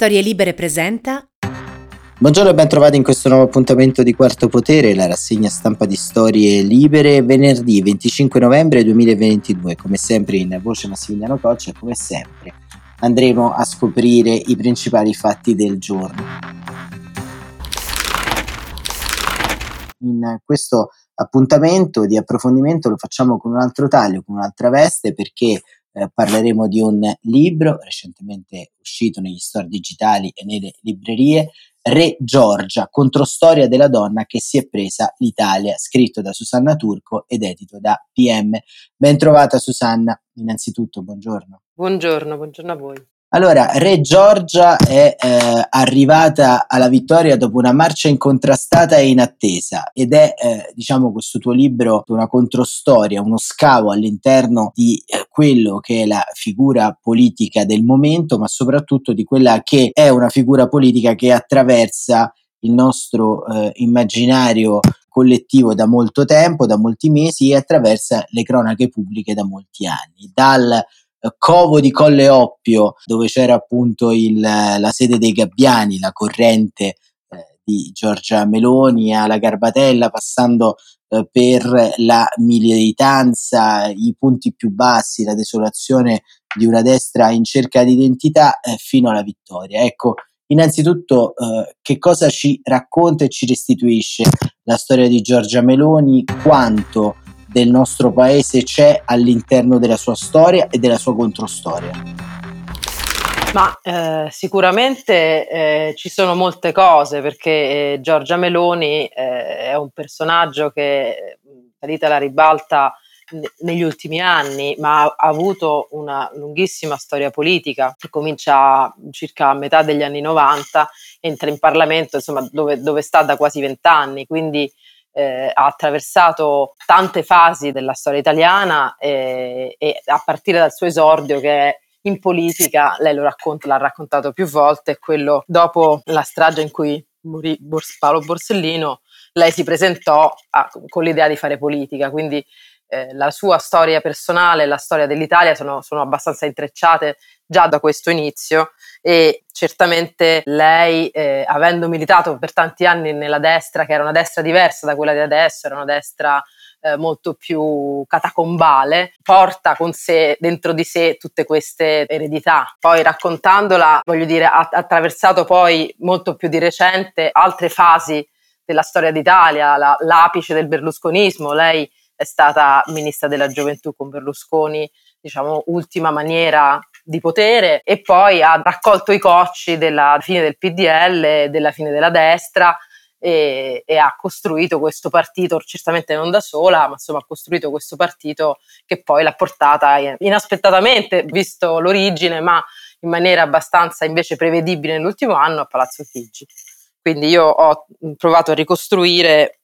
Storie Libere presenta. Buongiorno e ben trovati in questo nuovo appuntamento di Quarto Potere, la rassegna stampa di Storie Libere, venerdì 25 novembre 2022. Come sempre in voce Massimiliano Coccia come sempre andremo a scoprire i principali fatti del giorno. In questo appuntamento di approfondimento lo facciamo con un altro taglio, con un'altra veste, perché eh, parleremo di un libro recentemente uscito negli store digitali e nelle librerie, Re Giorgia, controstoria della donna che si è presa l'Italia, scritto da Susanna Turco ed edito da PM. Ben trovata Susanna, innanzitutto buongiorno. Buongiorno, buongiorno a voi. Allora, Re Giorgia è eh, arrivata alla vittoria dopo una marcia incontrastata e inattesa ed è, eh, diciamo, questo tuo libro una controstoria, uno scavo all'interno di eh, quello che è la figura politica del momento, ma soprattutto di quella che è una figura politica che attraversa il nostro eh, immaginario collettivo da molto tempo, da molti mesi e attraversa le cronache pubbliche da molti anni. Dal covo di Colle Oppio, dove c'era appunto il, la sede dei Gabbiani, la corrente eh, di Giorgia Meloni, alla Garbatella, passando eh, per la militanza, i punti più bassi, la desolazione di una destra in cerca di identità, eh, fino alla vittoria. Ecco, innanzitutto eh, che cosa ci racconta e ci restituisce la storia di Giorgia Meloni, quanto del nostro paese c'è all'interno della sua storia e della sua controstoria? Ma eh, sicuramente eh, ci sono molte cose perché eh, Giorgia Meloni eh, è un personaggio che salita alla ribalta negli ultimi anni, ma ha avuto una lunghissima storia politica che comincia circa a metà degli anni 90, entra in Parlamento, insomma, dove, dove sta da quasi vent'anni, quindi eh, ha attraversato tante fasi della storia italiana e, e, a partire dal suo esordio che è in politica, lei lo racconta, l'ha raccontato più volte, quello dopo la strage in cui morì Bors- Paolo Borsellino, lei si presentò a, con l'idea di fare politica, quindi eh, la sua storia personale e la storia dell'Italia sono, sono abbastanza intrecciate già da questo inizio e certamente lei, eh, avendo militato per tanti anni nella destra, che era una destra diversa da quella di adesso, era una destra eh, molto più catacombale, porta con sé, dentro di sé, tutte queste eredità. Poi raccontandola, voglio dire, ha attraversato poi molto più di recente altre fasi della storia d'Italia, la, l'apice del berlusconismo. Lei è stata ministra della gioventù con Berlusconi, diciamo, ultima maniera di potere e poi ha raccolto i cocci della fine del PDL, della fine della destra e, e, ha costruito questo partito, certamente non da sola, ma insomma ha costruito questo partito che poi l'ha portata inaspettatamente, visto l'origine, ma in maniera abbastanza invece prevedibile nell'ultimo anno a Palazzo Chigi. Quindi io ho provato a ricostruire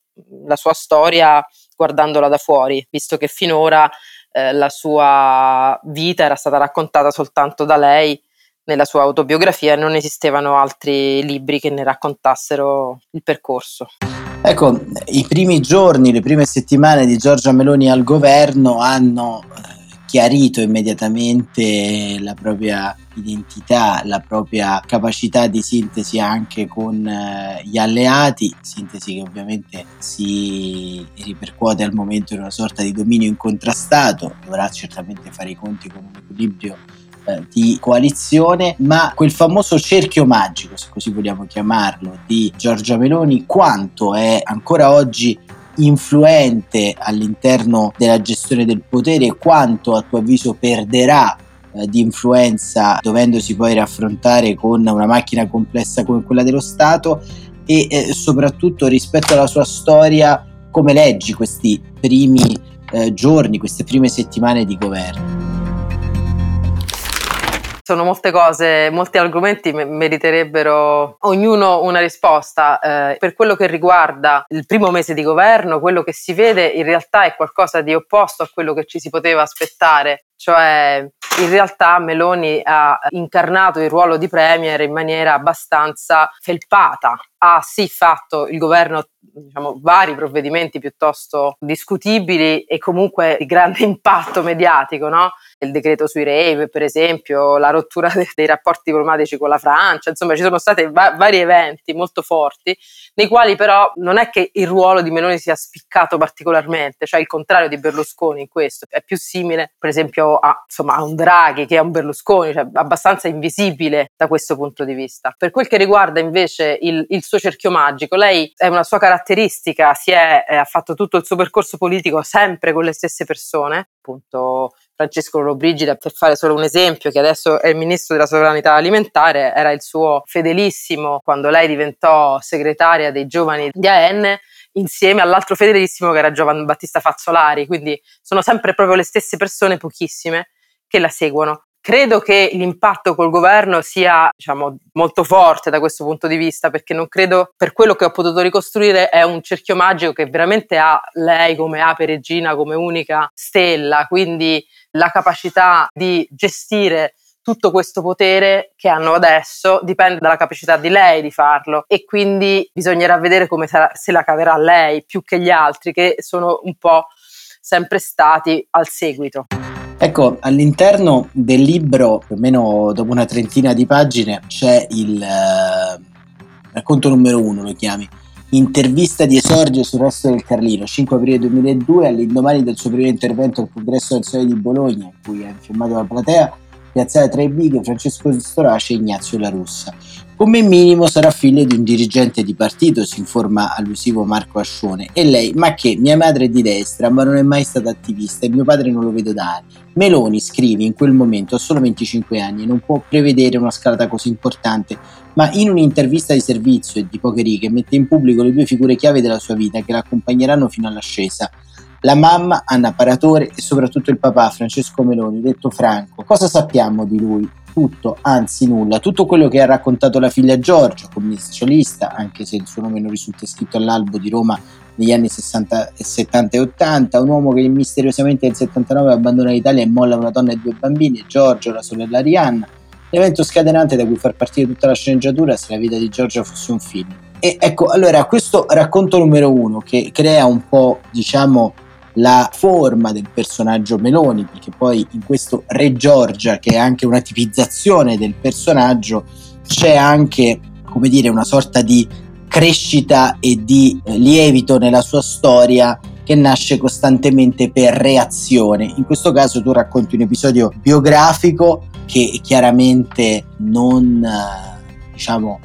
la sua storia guardandola da fuori, visto che finora eh, la sua vita era stata raccontata soltanto da lei nella sua autobiografia e non esistevano altri libri che ne raccontassero il percorso. Ecco, i primi giorni, le prime settimane di Giorgia Meloni al governo hanno chiarito immediatamente la propria identità, la propria capacità di sintesi anche con eh, gli alleati, sintesi che ovviamente si ripercuote al momento in una sorta di dominio incontrastato, dovrà certamente fare i conti con un equilibrio eh, di coalizione, ma quel famoso cerchio magico, se così vogliamo chiamarlo, di Giorgia Meloni, quanto è ancora oggi influente all'interno della gestione del potere e quanto a tuo avviso perderà eh, di influenza dovendosi poi raffrontare con una macchina complessa come quella dello Stato e eh, soprattutto rispetto alla sua storia come leggi questi primi eh, giorni, queste prime settimane di governo? Sono molte cose, molti argomenti meriterebbero ognuno una risposta. Eh, per quello che riguarda il primo mese di governo, quello che si vede in realtà è qualcosa di opposto a quello che ci si poteva aspettare, cioè in realtà Meloni ha incarnato il ruolo di premier in maniera abbastanza felpata, ha sì fatto il governo diciamo, vari provvedimenti piuttosto discutibili e comunque di grande impatto mediatico, no? il decreto sui rave, per esempio, la rottura de- dei rapporti diplomatici con la Francia, insomma ci sono stati va- vari eventi molto forti, nei quali però non è che il ruolo di Meloni sia spiccato particolarmente, cioè il contrario di Berlusconi in questo, è più simile per esempio a, insomma, a un Draghi che è un Berlusconi, cioè abbastanza invisibile da questo punto di vista. Per quel che riguarda invece il, il suo cerchio magico, lei è una sua caratteristica, è, eh, ha fatto tutto il suo percorso politico sempre con le stesse persone, appunto Francesco Lollobrigida, per fare solo un esempio, che adesso è il ministro della sovranità alimentare, era il suo fedelissimo quando lei diventò segretaria dei giovani di AN, insieme all'altro fedelissimo che era Giovan Battista Fazzolari, quindi sono sempre proprio le stesse persone, pochissime, che la seguono. Credo che l'impatto col governo sia diciamo, molto forte da questo punto di vista, perché non credo, per quello che ho potuto ricostruire, è un cerchio magico che veramente ha lei come ape regina, come unica stella, quindi la capacità di gestire tutto questo potere che hanno adesso dipende dalla capacità di lei di farlo e quindi bisognerà vedere come sarà, se la caverà lei più che gli altri che sono un po' sempre stati al seguito. Ecco, all'interno del libro, più o meno dopo una trentina di pagine, c'è il eh, racconto numero uno, lo chiami, intervista di esordio sul resto del Carlino, 5 aprile 2002, all'indomani del suo primo intervento al congresso Sole di Bologna, in cui ha infiammato la platea, piazzale tra i bighe Francesco Storace e Ignazio La Russa. Come minimo sarà figlio di un dirigente di partito, si informa allusivo Marco Ascione. E lei, ma che mia madre è di destra, ma non è mai stata attivista e mio padre non lo vedo da anni. Meloni, scrive, in quel momento ha solo 25 anni e non può prevedere una scalata così importante, ma in un'intervista di servizio e di poche righe mette in pubblico le due figure chiave della sua vita che la accompagneranno fino all'ascesa. La mamma, Anna Paratore, e soprattutto il papà, Francesco Meloni, detto Franco. Cosa sappiamo di lui? Tutto, anzi nulla, tutto quello che ha raccontato la figlia Giorgio, commercialista, anche se il suo nome non risulta scritto all'albo di Roma negli anni 60, 70 e 80, un uomo che misteriosamente nel 79 abbandona l'Italia e molla una donna e due bambini, Giorgio, la sorella Arianna, l'evento scatenante da cui far partire tutta la sceneggiatura se la vita di Giorgio fosse un film. E ecco, allora, questo racconto numero uno che crea un po', diciamo, la forma del personaggio Meloni, perché poi in questo Re Giorgia, che è anche una tipizzazione del personaggio, c'è anche, come dire, una sorta di crescita e di eh, lievito nella sua storia che nasce costantemente per reazione. In questo caso tu racconti un episodio biografico che chiaramente non, eh, diciamo,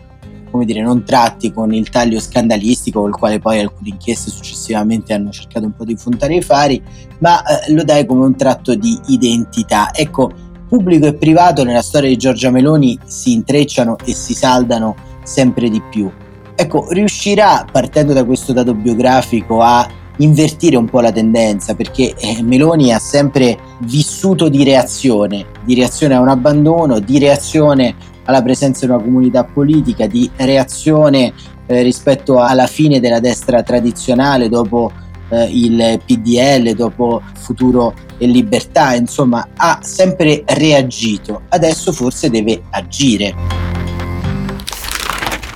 come dire, non tratti con il taglio scandalistico col quale poi alcune inchieste successivamente hanno cercato un po' di puntare i fari, ma eh, lo dai come un tratto di identità. Ecco, pubblico e privato nella storia di Giorgia Meloni si intrecciano e si saldano sempre di più. Ecco, riuscirà, partendo da questo dato biografico, a invertire un po' la tendenza perché eh, Meloni ha sempre vissuto di reazione, di reazione a un abbandono, di reazione alla presenza di una comunità politica, di reazione eh, rispetto alla fine della destra tradizionale dopo eh, il PDL, dopo Futuro e Libertà, insomma ha sempre reagito, adesso forse deve agire.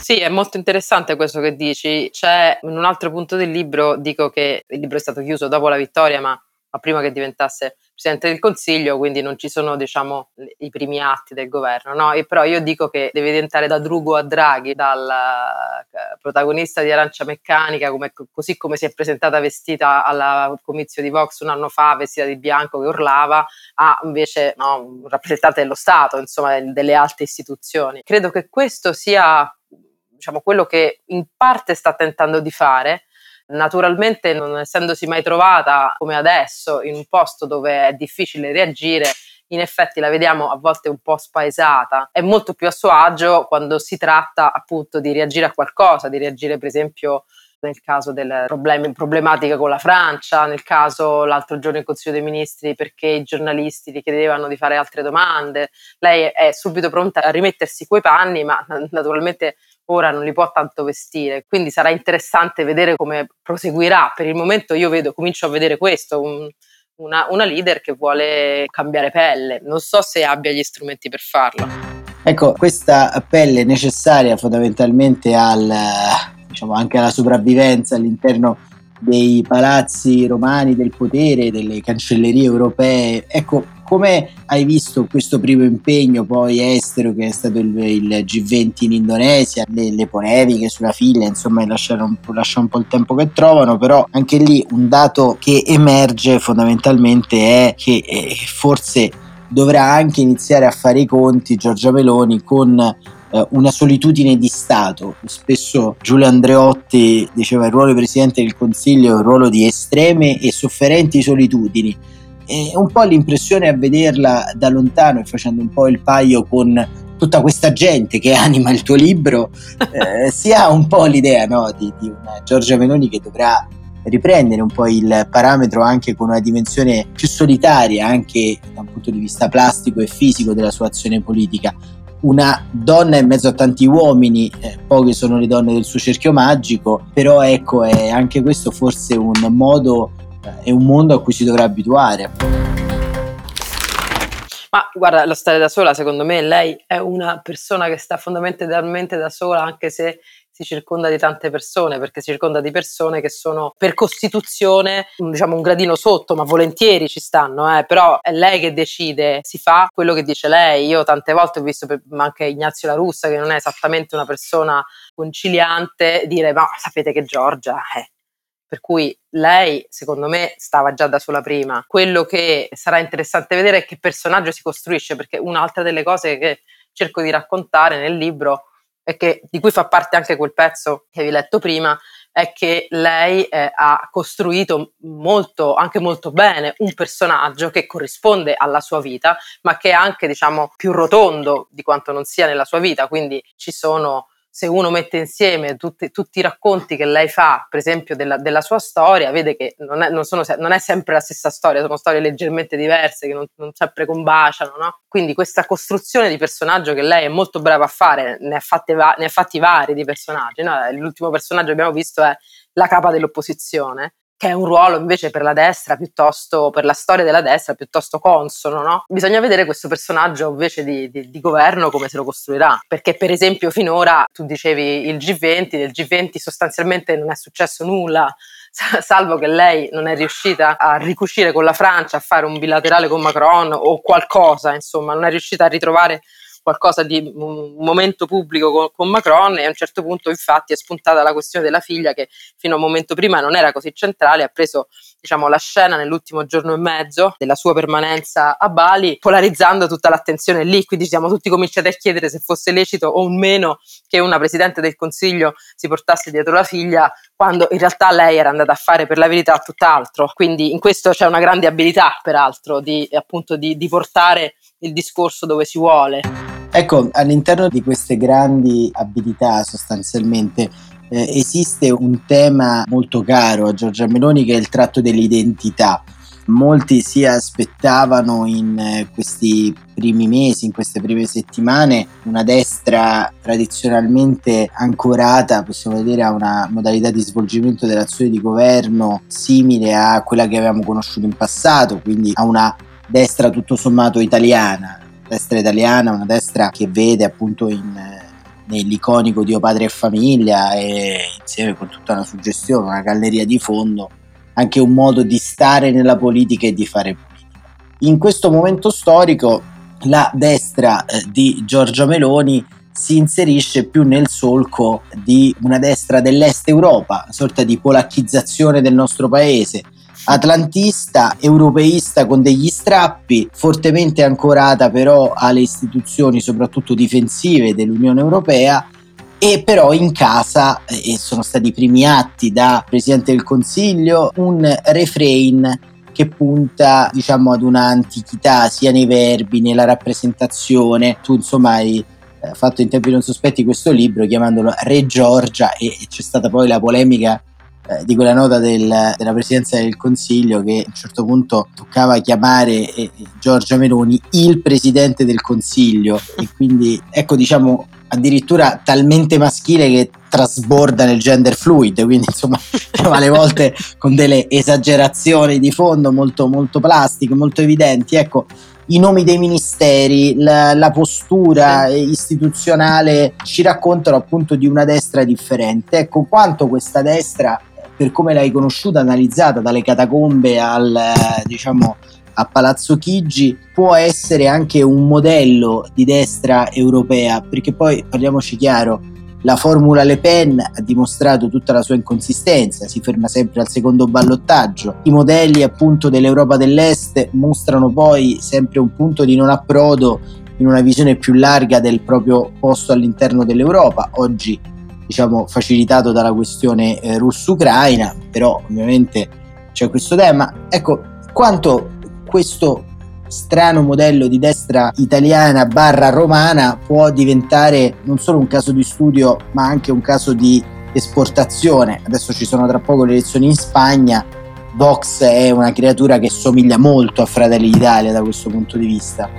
Sì, è molto interessante questo che dici. C'è un altro punto del libro, dico che il libro è stato chiuso dopo la vittoria, ma prima che diventasse Presidente del Consiglio, quindi non ci sono diciamo, i primi atti del governo. No? E però io dico che deve diventare da Drugo a Draghi, dal eh, protagonista di Arancia Meccanica, come, così come si è presentata vestita alla comizio di Vox un anno fa, vestita di bianco che urlava, a invece no, un rappresentante dello Stato, insomma delle alte istituzioni. Credo che questo sia diciamo, quello che in parte sta tentando di fare Naturalmente, non essendosi mai trovata come adesso in un posto dove è difficile reagire, in effetti la vediamo a volte un po' spaesata. È molto più a suo agio quando si tratta appunto di reagire a qualcosa, di reagire per esempio nel caso delle problemi, problematiche con la Francia, nel caso l'altro giorno in Consiglio dei Ministri perché i giornalisti gli chiedevano di fare altre domande. Lei è subito pronta a rimettersi quei panni, ma naturalmente ora non li può tanto vestire, quindi sarà interessante vedere come proseguirà. Per il momento io vedo, comincio a vedere questo, un, una, una leader che vuole cambiare pelle, non so se abbia gli strumenti per farlo. Ecco, questa pelle necessaria fondamentalmente al, diciamo, anche alla sopravvivenza all'interno dei palazzi romani del potere, delle cancellerie europee. Ecco, come hai visto questo primo impegno poi estero che è stato il, il G20 in Indonesia, le, le, polemiche sulla figlia, insomma lasciano un, lasciano un po' il tempo che trovano, però anche lì un dato che emerge fondamentalmente è che eh, forse dovrà anche iniziare a fare i conti Giorgia Meloni con una solitudine di Stato. Spesso Giulio Andreotti diceva il ruolo di Presidente del Consiglio è un ruolo di estreme e sofferenti solitudini. E un po' l'impressione a vederla da lontano e facendo un po' il paio con tutta questa gente che anima il tuo libro, eh, si ha un po' l'idea no, di, di una Giorgia Meloni che dovrà riprendere un po' il parametro anche con una dimensione più solitaria, anche da un punto di vista plastico e fisico della sua azione politica. Una donna in mezzo a tanti uomini, eh, poche sono le donne del suo cerchio magico, però ecco, è anche questo forse un modo eh, un mondo a cui si dovrà abituare. Ma guarda, lo stare da sola, secondo me, lei è una persona che sta fondamentalmente da sola, anche se si circonda di tante persone, perché si circonda di persone che sono per costituzione, diciamo, un gradino sotto, ma volentieri ci stanno, eh, però è lei che decide, si fa quello che dice lei. Io tante volte ho visto anche Ignazio La Russa, che non è esattamente una persona conciliante, dire ma sapete che Giorgia, eh, per cui lei, secondo me, stava già da sola prima. Quello che sarà interessante vedere è che personaggio si costruisce, perché un'altra delle cose che cerco di raccontare nel libro e che, di cui fa parte anche quel pezzo che vi letto prima, è che lei eh, ha costruito molto, anche molto bene, un personaggio che corrisponde alla sua vita, ma che è anche, diciamo, più rotondo di quanto non sia nella sua vita. Quindi ci sono se uno mette insieme tutti, tutti, i racconti che lei fa, per esempio della, della sua storia, vede che non è, non, sono, non è, sempre la stessa storia, sono storie leggermente diverse che non, non sempre combaciano. No? Quindi questa costruzione di personaggio che lei è molto brava a fare, ne ha, va- ne ha fatti vari di personaggi. No? L'ultimo personaggio che abbiamo visto è la capa dell'opposizione che è un ruolo invece per la destra piuttosto, per la storia della destra piuttosto consono, no? Bisogna vedere questo personaggio invece di, di, di, governo come se lo costruirà, perché per esempio finora tu dicevi il G20, nel G20 sostanzialmente non è successo nulla, salvo che lei non è riuscita a ricucire con la Francia, a fare un bilaterale con Macron o qualcosa, insomma, non è riuscita a ritrovare qualcosa di un momento pubblico con, con, Macron e a un certo punto infatti è spuntata la questione della figlia che fino a un momento prima non era così centrale, ha preso diciamo, la scena nell'ultimo giorno e mezzo della sua permanenza a Bali, polarizzando tutta l'attenzione lì, quindi siamo tutti cominciati a chiedere se fosse lecito o meno che una Presidente del Consiglio si portasse dietro la figlia quando in realtà lei era andata a fare per la verità tutt'altro. Quindi in questo c'è una grande abilità, peraltro, di, appunto, di, di portare il discorso dove si vuole. Ecco, all'interno di queste grandi abilità sostanzialmente eh, esiste un tema molto caro a Giorgia Meloni che è il tratto dell'identità. Molti si aspettavano in eh, questi primi mesi, in queste prime settimane, una destra tradizionalmente ancorata, possiamo dire, a una modalità di svolgimento dell'azione di governo simile a quella che avevamo conosciuto in passato, quindi a una destra tutto sommato italiana, destra italiana, una destra che vede appunto in, nell'iconico Dio Padre e Famiglia e insieme con tutta una suggestione, una galleria di fondo, anche un modo di stare nella politica e di fare politica. In questo momento storico la destra eh, di Giorgia Meloni si inserisce più nel solco di una destra dell'est Europa, una sorta di polacchizzazione del nostro paese, atlantista, europeista con degli strappi, fortemente ancorata però alle istituzioni soprattutto difensive dell'Unione Europea e però in casa, e sono stati i primi atti da Presidente del Consiglio, un refrain che punta diciamo ad una antichità sia nei verbi, nella rappresentazione. Tu insomma hai eh, fatto in tempi non sospetti questo libro chiamandolo Re Giorgia e c'è stata poi la polemica eh, di quella nota del, della Presidenza del Consiglio che a un certo punto toccava chiamare eh, Giorgia Meloni il Presidente del Consiglio e quindi ecco diciamo addirittura talmente maschile che trasborda nel gender fluid, quindi insomma alle volte con delle esagerazioni di fondo molto, molto plastiche, molto evidenti. Ecco, i nomi dei ministeri, la, la postura sì. istituzionale ci raccontano appunto di una destra differente. Ecco quanto questa destra, per come l'hai conosciuta, analizzata dalle catacombe al diciamo a Palazzo Chigi può essere anche un modello di destra europea, perché poi parliamoci chiaro, la formula Le Pen ha dimostrato tutta la sua inconsistenza, si ferma sempre al secondo ballottaggio. I modelli appunto dell'Europa dell'Est mostrano poi sempre un punto di non approdo in una visione più larga del proprio posto all'interno dell'Europa, oggi diciamo facilitato dalla questione eh, russo-ucraina, però ovviamente c'è questo tema. Ecco, quanto questo strano modello di destra italiana barra romana può diventare non solo un caso di studio ma anche un caso di esportazione. Adesso ci sono tra poco le elezioni in Spagna, Vox è una creatura che somiglia molto a Fratelli d'Italia da questo punto di vista.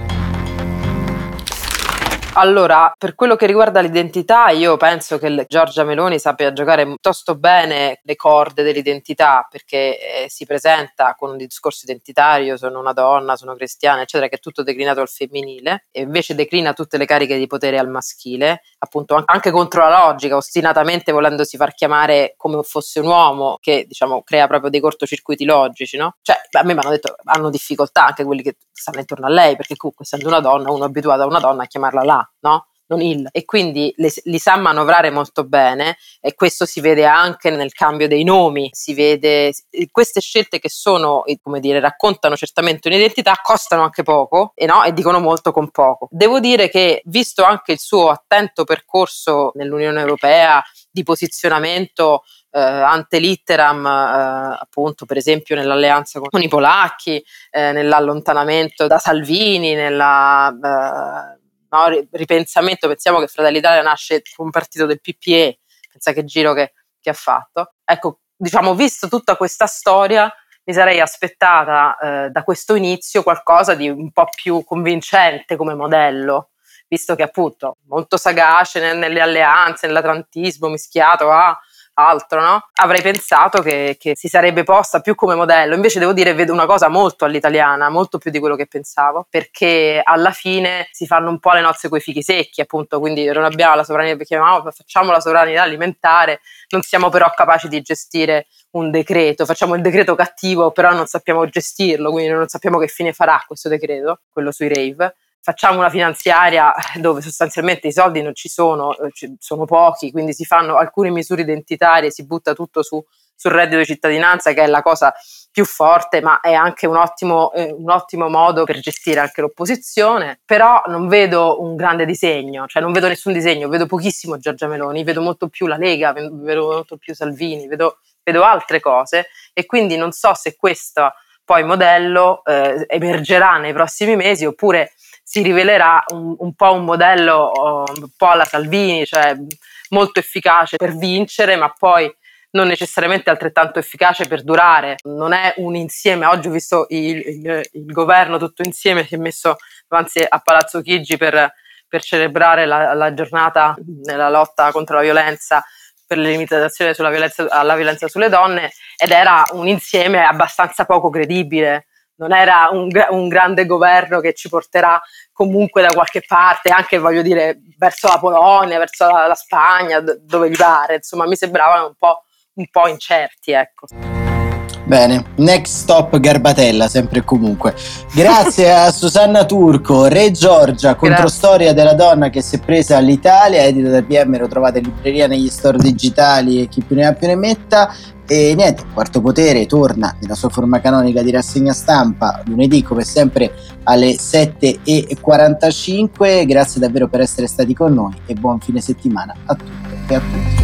Allora, per quello che riguarda l'identità, io penso che Giorgia Meloni sappia giocare piuttosto bene le corde dell'identità perché eh, si presenta con un discorso identitario, sono una donna, sono cristiana, eccetera, che è tutto declinato al femminile e invece declina tutte le cariche di potere al maschile, appunto anche contro la logica, ostinatamente volendosi far chiamare come fosse un uomo che diciamo crea proprio dei cortocircuiti logici, no? Cioè, a me mi hanno detto hanno difficoltà anche quelli che stanno intorno a lei perché comunque essendo una donna, uno è abituato a una donna a chiamarla là no? non il, e quindi le, li sa manovrare molto bene e questo si vede anche nel cambio dei nomi, si vede queste scelte che sono, come dire, raccontano certamente un'identità, costano anche poco e, no, e dicono molto con poco. Devo dire che visto anche il suo attento percorso nell'Unione Europea di posizionamento eh, ante litteram, eh, appunto, per esempio nell'alleanza con, con i polacchi, eh, nell'allontanamento da Salvini, nella eh, no? ripensamento, pensiamo che Fratelli d'Italia nasce un partito del PPE, pensa che giro che, che ha fatto. Ecco, diciamo, visto tutta questa storia, mi sarei aspettata eh, da questo inizio qualcosa di un po' più convincente come modello, visto che appunto molto sagace nelle alleanze, nell'atlantismo mischiato a altro, no? Avrei pensato che, che, si sarebbe posta più come modello. Invece devo dire, vedo una cosa molto all'italiana, molto più di quello che pensavo, perché alla fine si fanno un po' le nozze coi fichi secchi, appunto, quindi non abbiamo la sovranità, perché facciamo la sovranità alimentare, non siamo però capaci di gestire un decreto, facciamo il decreto cattivo, però non sappiamo gestirlo, quindi non sappiamo che fine farà questo decreto, quello sui rave facciamo una finanziaria dove sostanzialmente i soldi non ci sono, eh, sono pochi, quindi si fanno alcune misure identitarie, si butta tutto su, sul reddito di cittadinanza che è la cosa più forte, ma è anche un ottimo, eh, un ottimo modo per gestire anche l'opposizione, però non vedo un grande disegno, cioè non vedo nessun disegno, vedo pochissimo Giorgia Meloni, vedo molto più la Lega, vedo molto più Salvini, vedo, vedo altre cose. E quindi non so se questo poi modello eh, emergerà nei prossimi mesi oppure si rivelerà un, un po' un modello un po' alla Salvini, cioè molto efficace per vincere, ma poi non necessariamente altrettanto efficace per durare. Non è un insieme. Oggi ho visto il, il, il governo tutto insieme si è messo davanti a Palazzo Chigi per, per celebrare la, la, giornata nella lotta contro la violenza per le limitazioni violenza, alla violenza sulle donne ed era un insieme abbastanza poco credibile non era un, un, grande governo che ci porterà comunque da qualche parte, anche voglio dire verso la Polonia, verso la, la Spagna, dove gli pare, insomma mi sembravano un po', un po' incerti, ecco. Bene, next stop Garbatella, sempre e comunque. Grazie a Susanna Turco, Re Giorgia, controstoria della donna che si è presa all'Italia, edita da PM, lo trovate in libreria negli store digitali e chi più ne ha più ne metta. E niente, Quarto Potere torna nella sua forma canonica di rassegna stampa lunedì come sempre alle 7.45. Grazie davvero per essere stati con noi e buon fine settimana a tutte e a tutti.